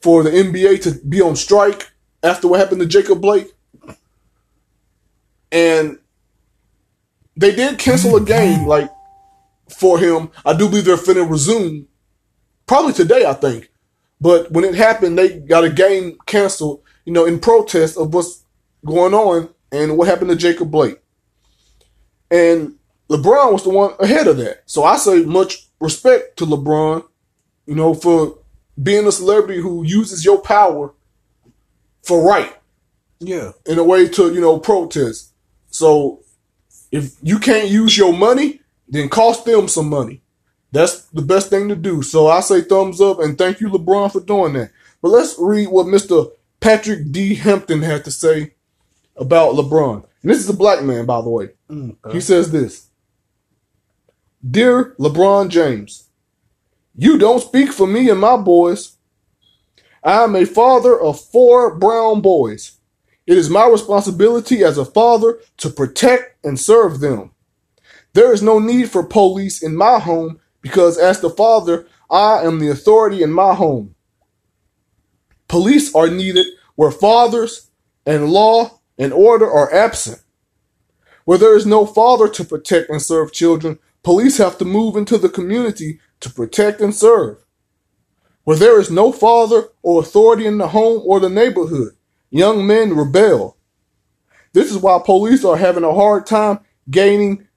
B: for the NBA to be on strike after what happened to Jacob Blake. And they did cancel a game, like, for him. I do believe they're finna resume. Probably today, I think. But when it happened, they got a game canceled, you know, in protest of what's going on and what happened to Jacob Blake. And LeBron was the one ahead of that. So I say much respect to LeBron, you know, for being a celebrity who uses your power for right.
A: Yeah.
B: In a way to, you know, protest. So if you can't use your money, then cost them some money. That's the best thing to do. So I say thumbs up and thank you, LeBron, for doing that. But let's read what Mr. Patrick D. Hampton had to say about LeBron. And this is a black man, by the way. Okay. He says this Dear LeBron James, you don't speak for me and my boys. I am a father of four brown boys. It is my responsibility as a father to protect and serve them. There is no need for police in my home because as the father, I am the authority in my home. Police are needed where fathers and law and order are absent. Where there is no father to protect and serve children, police have to move into the community to protect and serve. Where there is no father or authority in the home or the neighborhood, young men rebel. This is why police are having a hard time gaining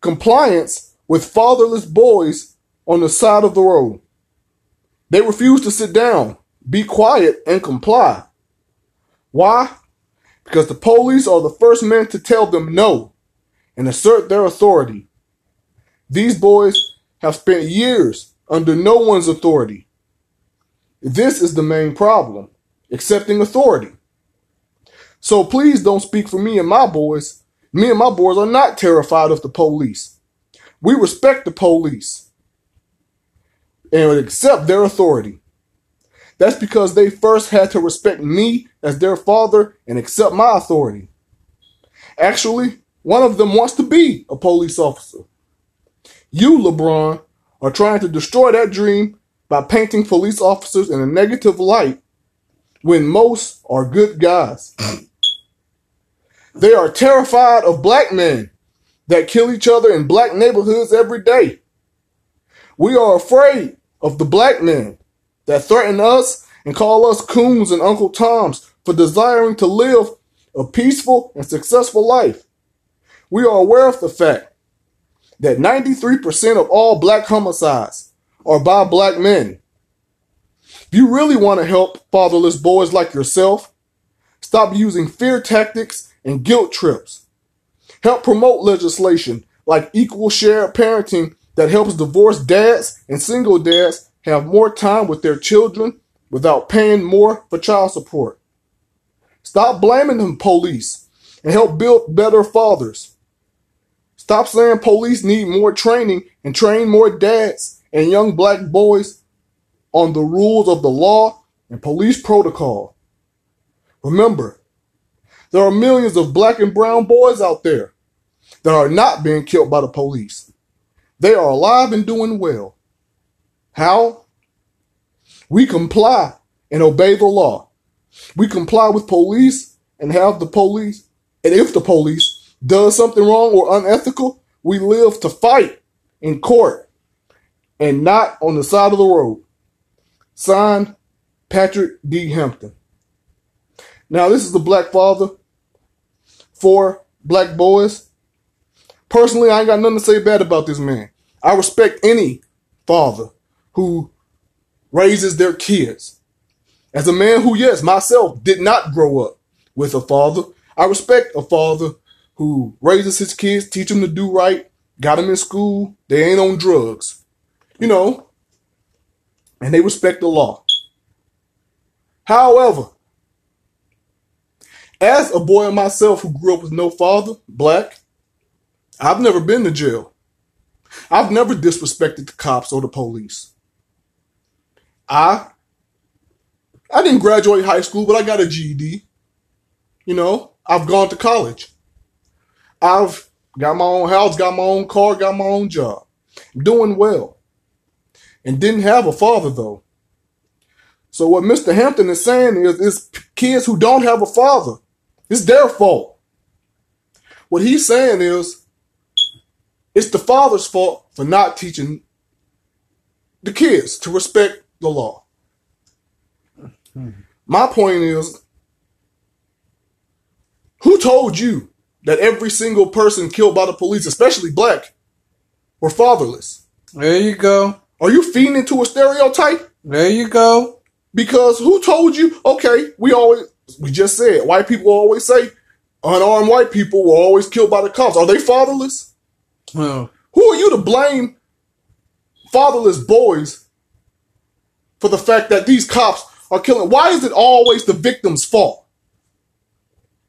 B: compliance with fatherless boys on the side of the road. They refuse to sit down, be quiet, and comply. Why? because the police are the first men to tell them no and assert their authority. These boys have spent years under no one's authority. This is the main problem accepting authority. So please don't speak for me and my boys. Me and my boys are not terrified of the police. We respect the police and accept their authority. That's because they first had to respect me as their father and accept my authority. Actually, one of them wants to be a police officer. You, LeBron, are trying to destroy that dream by painting police officers in a negative light when most are good guys. They are terrified of black men that kill each other in black neighborhoods every day. We are afraid of the black men that threaten us and call us coons and Uncle Toms for desiring to live a peaceful and successful life. We are aware of the fact that 93% of all black homicides are by black men. If you really want to help fatherless boys like yourself, stop using fear tactics and guilt trips. Help promote legislation like equal share parenting that helps divorced dads and single dads have more time with their children without paying more for child support. Stop blaming the police and help build better fathers. Stop saying police need more training and train more dads and young black boys on the rules of the law and police protocol. Remember, there are millions of black and brown boys out there that are not being killed by the police. They are alive and doing well. How? We comply and obey the law. We comply with police and have the police, and if the police does something wrong or unethical, we live to fight in court and not on the side of the road. Signed, Patrick D. Hampton. Now, this is the black father for black boys. Personally, I ain't got nothing to say bad about this man. I respect any father who raises their kids. As a man who, yes, myself did not grow up with a father, I respect a father who raises his kids, teach them to do right, got them in school, they ain't on drugs, you know, and they respect the law. However, as a boy myself who grew up with no father, black, I've never been to jail. I've never disrespected the cops or the police. I I didn't graduate high school, but I got a GED. You know, I've gone to college. I've got my own house, got my own car, got my own job. I'm doing well. And didn't have a father though. So what Mr. Hampton is saying is, is kids who don't have a father, it's their fault. What he's saying is, it's the father's fault for not teaching the kids to respect the law. My point is, who told you that every single person killed by the police, especially black, were fatherless?
A: There you go.
B: Are you feeding into a stereotype?
A: There you go.
B: Because who told you? Okay, we always we just said white people always say unarmed white people were always killed by the cops. Are they fatherless?
A: Oh.
B: Who are you to blame fatherless boys for the fact that these cops are killing? Why is it always the victim's fault?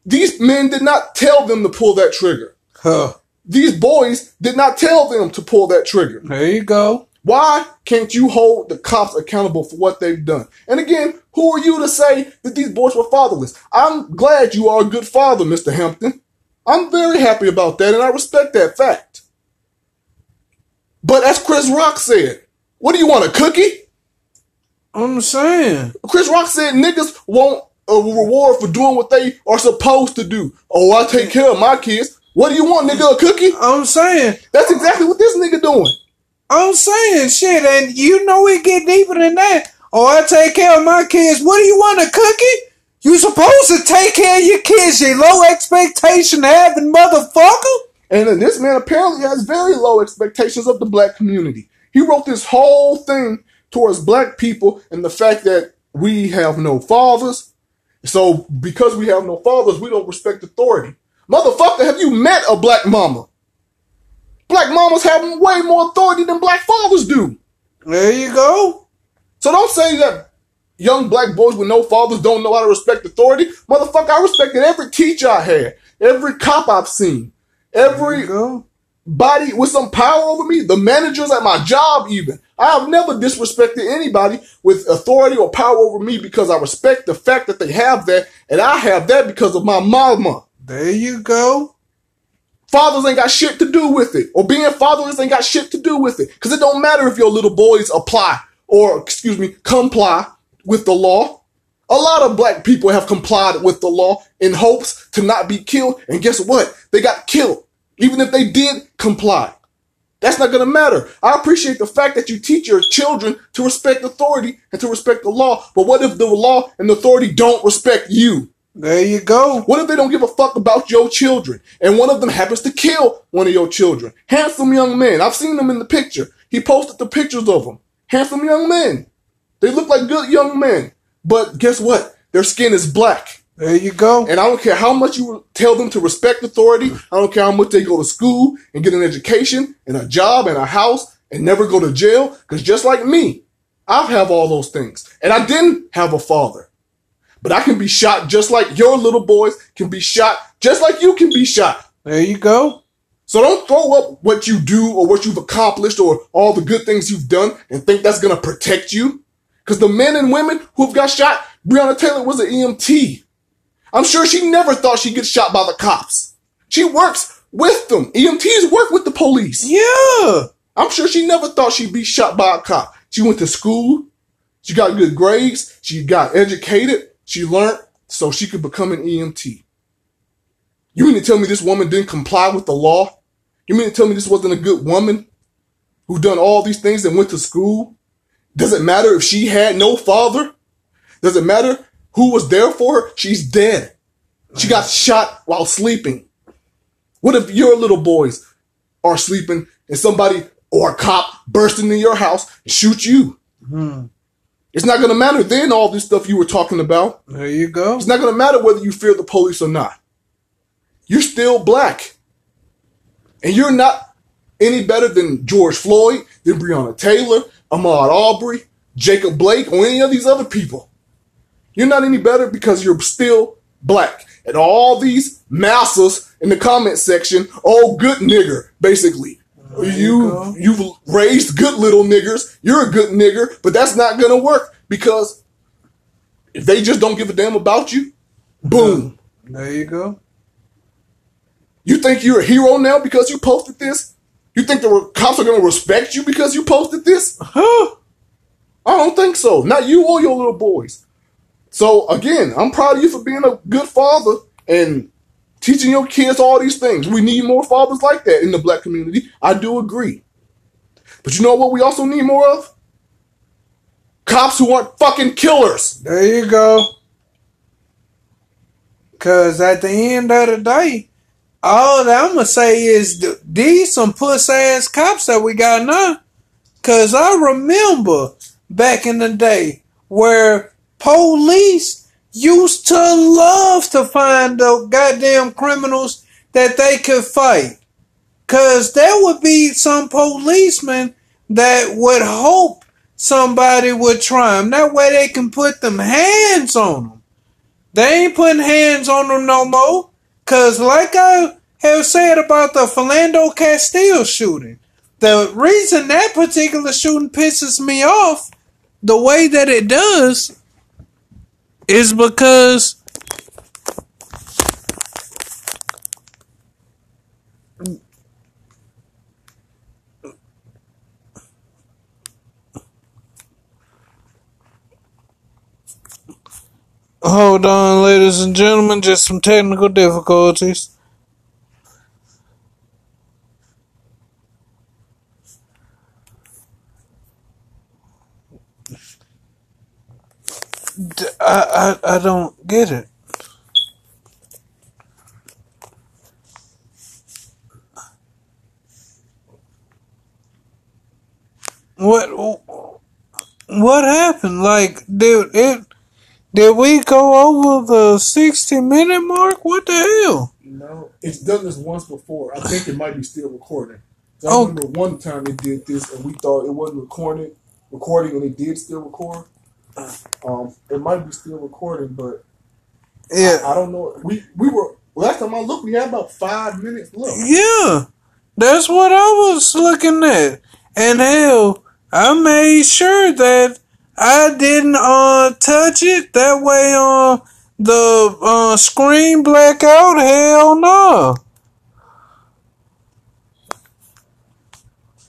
B: These men did not tell them to pull that trigger.
A: Huh.
B: These boys did not tell them to pull that trigger.
A: There you go.
B: Why can't you hold the cops accountable for what they've done? And again, who are you to say that these boys were fatherless? I'm glad you are a good father, Mr. Hampton. I'm very happy about that, and I respect that fact. But as Chris Rock said, what do you want, a cookie?
A: I'm saying.
B: Chris Rock said niggas want a reward for doing what they are supposed to do. Oh, I take care of my kids. What do you want, nigga? A cookie?
A: I'm saying.
B: That's exactly what this nigga doing.
A: I'm saying shit, and you know it get deeper than that. Oh, I take care of my kids. What do you want, a cookie? You supposed to take care of your kids, you low expectation having motherfucker?
B: And this man apparently has very low expectations of the black community. He wrote this whole thing towards black people and the fact that we have no fathers. So because we have no fathers, we don't respect authority. Motherfucker, have you met a black mama? Black mamas have way more authority than black fathers do.
A: There you go.
B: So don't say that young black boys with no fathers don't know how to respect authority. Motherfucker, I respected every teacher I had, every cop I've seen, every body with some power over me, the managers at my job even. I have never disrespected anybody with authority or power over me because I respect the fact that they have that and I have that because of my mama.
A: There you go.
B: Fathers ain't got shit to do with it. Or being fatherless ain't got shit to do with it. Cause it don't matter if your little boys apply or, excuse me, comply with the law. A lot of black people have complied with the law in hopes to not be killed. And guess what? They got killed. Even if they did comply. That's not going to matter. I appreciate the fact that you teach your children to respect authority and to respect the law. But what if the law and authority don't respect you?
A: There you go.
B: What if they don't give a fuck about your children and one of them happens to kill one of your children? Handsome young men. I've seen them in the picture. He posted the pictures of them. Handsome young men. They look like good young men. But guess what? Their skin is black.
A: There you go.
B: And I don't care how much you tell them to respect authority. I don't care how much they go to school and get an education and a job and a house and never go to jail. Cause just like me, I have all those things. And I didn't have a father. But I can be shot just like your little boys can be shot, just like you can be shot.
A: There you go.
B: So don't throw up what you do or what you've accomplished or all the good things you've done and think that's going to protect you. Because the men and women who've got shot, Breonna Taylor was an EMT. I'm sure she never thought she'd get shot by the cops. She works with them. EMTs work with the police.
A: Yeah.
B: I'm sure she never thought she'd be shot by a cop. She went to school. She got good grades. She got educated. She learned so she could become an EMT. You mean to tell me this woman didn't comply with the law? You mean to tell me this wasn't a good woman who done all these things and went to school? Does it matter if she had no father? Does it matter who was there for her? She's dead. She got shot while sleeping. What if your little boys are sleeping and somebody or a cop burst into your house and shoot you?
A: Hmm.
B: It's not going to matter then all this stuff you were talking about.
A: There you go.
B: It's not going to matter whether you fear the police or not. You're still black. And you're not any better than George Floyd, than Breonna Taylor, Ahmaud Arbery, Jacob Blake, or any of these other people. You're not any better because you're still black. And all these masses in the comment section, oh, good nigger, basically.
A: You
B: You you've raised good little niggers. You're a good nigger, but that's not gonna work because if they just don't give a damn about you, boom.
A: There you go.
B: You think you're a hero now because you posted this? You think the cops are gonna respect you because you posted this?
A: Huh.
B: I don't think so. Not you or your little boys. So again, I'm proud of you for being a good father and teaching your kids all these things. We need more fathers like that in the black community. I do agree. But you know what we also need more of? Cops who aren't fucking killers.
A: There you go. Cause at the end of the day, all that I'm gonna say is th- these some puss ass cops that we got now. Cause I remember back in the day where police used to love to find the goddamn criminals that they could fight. Cause there would be some policemen that would hope somebody would try them. That way they can put them hands on them. They ain't putting hands on them no more. Cause like I have said about the Philando Castile shooting, the reason that particular shooting pisses me off the way that it does is because Hold on, ladies and gentlemen, just some technical difficulties. I, I, I don't get it. What what happened? Like, dude, it did we go over the 60 minute mark? What the hell?
B: No, it's done this once before. I think it might be still recording. 'Cause
A: Oh.
B: I remember one time they did this and we thought it wasn't recording, recording, and it did still record. Um, it might be still recording, but
A: Yeah.
B: I don't know. We we were last time I looked, we had about five minutes left.
A: Yeah. That's what I was looking at. And hell, I made sure that I didn't uh touch it. That way uh the uh screen black out. Hell no.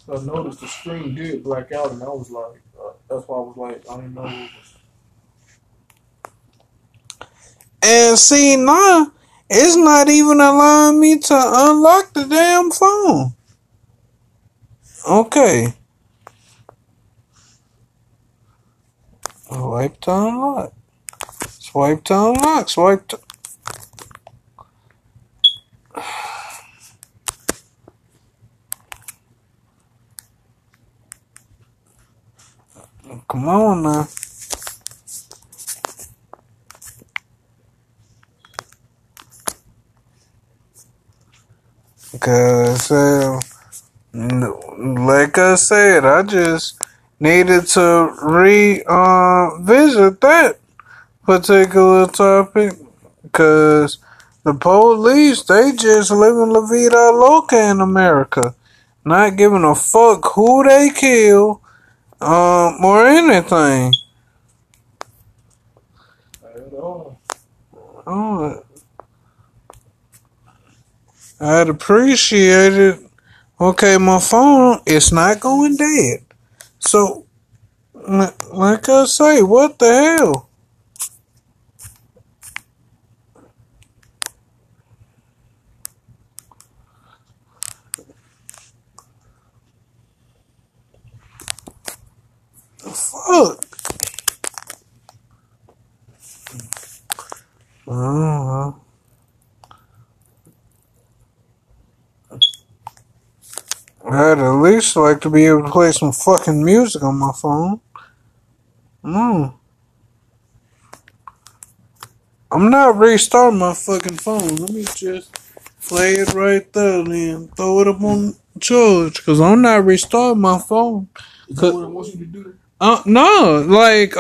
B: I noticed the screen did black out, and I was like, uh, that's why I was like, I didn't know. It was,
A: And see now, it's not even allowing me to unlock the damn phone. Okay. Swipe to unlock. Swipe to unlock. Swipe to. Come on now. Cause uh, like I said, I just needed to re uh, visit that particular topic. Cause the police they just living la vida loca in America, not giving a fuck who they kill, um, or anything. Oh, I'd appreciate it. Okay, my phone it's not going dead. So, like I say, what the hell? Fuck. Oh, well. I'd at least like to be able to play some fucking music on my phone. No. I'm not restarting my fucking phone. Let me just play it right there then. Throw it up on charge. Because I'm not restarting my phone.
B: Is that what it wants you to do?
A: Uh, no, like,